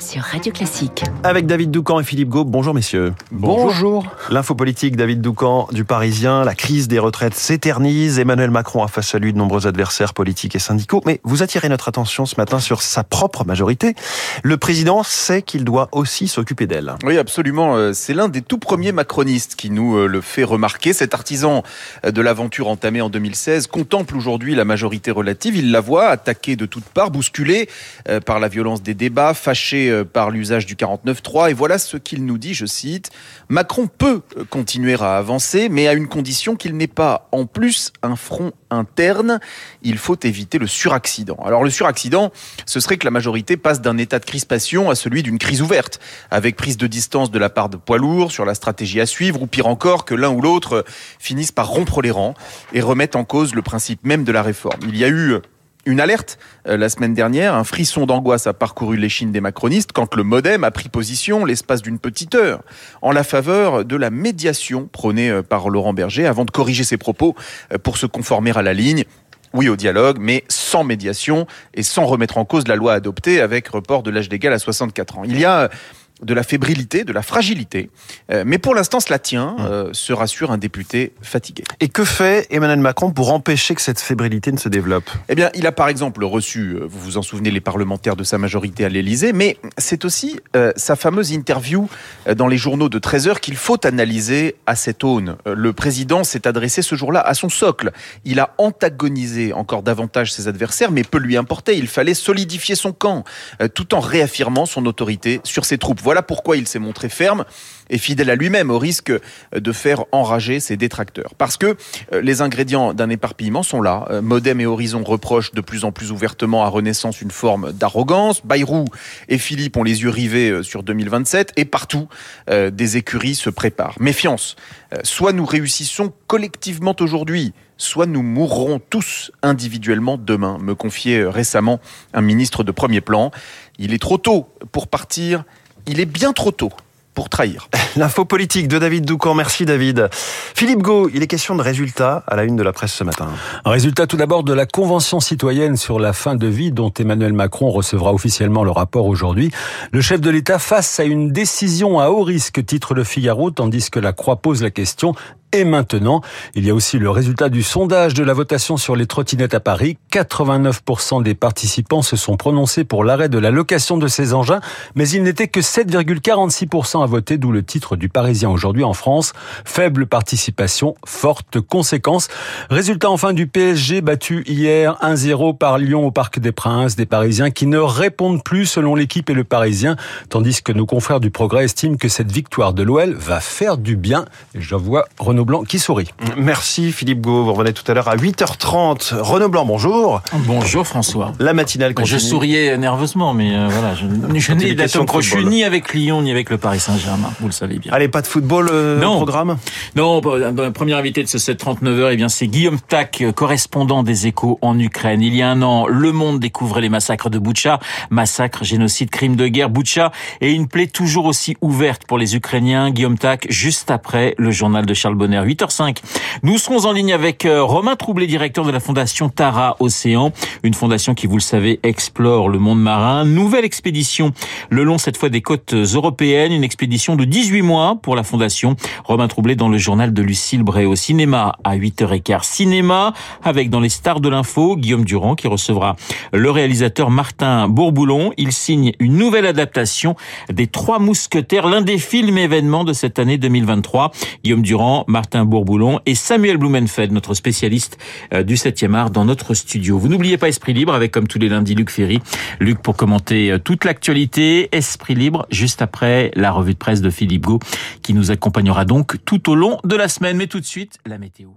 sur Radio Classique. Avec David Doucan et Philippe Gau. Bonjour messieurs. Bonjour. L'info politique, David Doucan du Parisien. La crise des retraites s'éternise. Emmanuel Macron a face à lui de nombreux adversaires politiques et syndicaux. Mais vous attirez notre attention ce matin sur sa propre majorité. Le président sait qu'il doit aussi s'occuper d'elle. Oui, absolument. Euh, c'est l'un des tout premiers macronistes qui nous euh, le fait remarquer. Cet artisan euh, de l'aventure entamée en 2016 contemple aujourd'hui la majorité relative. Il la voit attaquée de toutes parts, bousculée par la violence des débats, fâchée euh, par l'usage du 49.3. Et voilà ce qu'il nous dit, je cite, Macron peut euh, continuer à avancer, mais à une condition qu'il n'ait pas en plus un front interne. Il faut éviter le suraccident. Alors le suraccident, ce serait que la majorité passe d'un état de crispation à celui d'une crise ouverte, avec prise de distance de la part de poids lourds sur la stratégie à suivre, ou pire encore, que l'un ou l'autre finisse par rompre les rangs et remettre en cause le principe même de la réforme. Il y a eu une alerte euh, la semaine dernière. Un frisson d'angoisse a parcouru l'échine des macronistes quand le modem a pris position l'espace d'une petite heure en la faveur de la médiation prônée euh, par Laurent Berger avant de corriger ses propos euh, pour se conformer à la ligne oui au dialogue, mais sans médiation et sans remettre en cause la loi adoptée avec report de l'âge légal à 64 ans. Il y a de la fébrilité, de la fragilité. Euh, mais pour l'instant, cela tient, euh, se rassure un député fatigué. Et que fait Emmanuel Macron pour empêcher que cette fébrilité ne se développe? Eh bien, il a par exemple reçu, euh, vous vous en souvenez, les parlementaires de sa majorité à l'Élysée, mais c'est aussi sa fameuse interview dans les journaux de 13 heures qu'il faut analyser à cette aune. le président s'est adressé ce jour-là à son socle. Il a antagonisé encore davantage ses adversaires, mais peu lui importait. Il fallait solidifier son camp, tout en réaffirmant son autorité sur ses troupes. Voilà pourquoi il s'est montré ferme et fidèle à lui-même, au risque de faire enrager ses détracteurs. Parce que euh, les ingrédients d'un éparpillement sont là. Euh, Modem et Horizon reprochent de plus en plus ouvertement à Renaissance une forme d'arrogance. Bayrou et Philippe ont les yeux rivés euh, sur 2027 et partout, des écuries se préparent. Méfiance. Soit nous réussissons collectivement aujourd'hui, soit nous mourrons tous individuellement demain, me confiait récemment un ministre de premier plan. Il est trop tôt pour partir il est bien trop tôt pour trahir. L'info politique de David Doucan. Merci David. Philippe Gau, il est question de résultats à la une de la presse ce matin. Un résultat tout d'abord de la Convention citoyenne sur la fin de vie dont Emmanuel Macron recevra officiellement le rapport aujourd'hui. Le chef de l'État face à une décision à haut risque, titre le Figaro, tandis que la Croix pose la question et maintenant. Il y a aussi le résultat du sondage de la votation sur les trottinettes à Paris. 89% des participants se sont prononcés pour l'arrêt de la location de ces engins, mais il n'était que 7,46% à voter, d'où le titre du Parisien aujourd'hui en France. Faible participation, forte conséquence. Résultat enfin du PSG battu hier 1-0 par Lyon au Parc des Princes, des Parisiens qui ne répondent plus selon l'équipe et le Parisien, tandis que nos confrères du Progrès estiment que cette victoire de l'OL va faire du bien. Je vois Renaud Blanc qui sourit. Merci Philippe Gau. Vous revenez tout à l'heure à 8h30. Renaud Blanc, bonjour. Bonjour François. La matinale continue. Je souriais nerveusement, mais euh, voilà, je, je n'ai d'atome crochu ni avec Lyon ni avec le Paris Saint-Germain. Vous le savez bien. Allez, pas de football euh, non. programme Non, bah, bah, premier invité de ce 739 heures, eh bien c'est Guillaume Tac, correspondant des Échos en Ukraine. Il y a un an, Le Monde découvrait les massacres de Boutcha, massacres, génocide, crimes de guerre, Boutcha, et une plaie toujours aussi ouverte pour les Ukrainiens. Guillaume Tac, juste après le journal de Charles Bonnet 8h05. Nous serons en ligne avec euh, Romain Troublé, directeur de la fondation Tara Océan, une fondation qui, vous le savez, explore le monde marin. Nouvelle expédition le long cette fois des côtes européennes, une expédition de 18 mois pour la fondation. Romain Troublé dans le journal de Lucille Bray au cinéma à 8h15. Cinéma avec dans les stars de l'info Guillaume Durand qui recevra le réalisateur Martin Bourboulon. Il signe une nouvelle adaptation des Trois Mousquetaires, l'un des films événements de cette année 2023. Guillaume Durand, Martin Bourboulon et Samuel Blumenfeld, notre spécialiste euh, du 7e art dans notre studio. Vous n'oubliez pas Esprit Libre avec comme tous les lundis Luc Ferry. Luc pour commenter euh, toute l'actualité. Esprit Libre juste après la revue de presse de Philippe Gau qui nous accompagnera donc tout au long de la semaine. Mais tout de suite, la météo.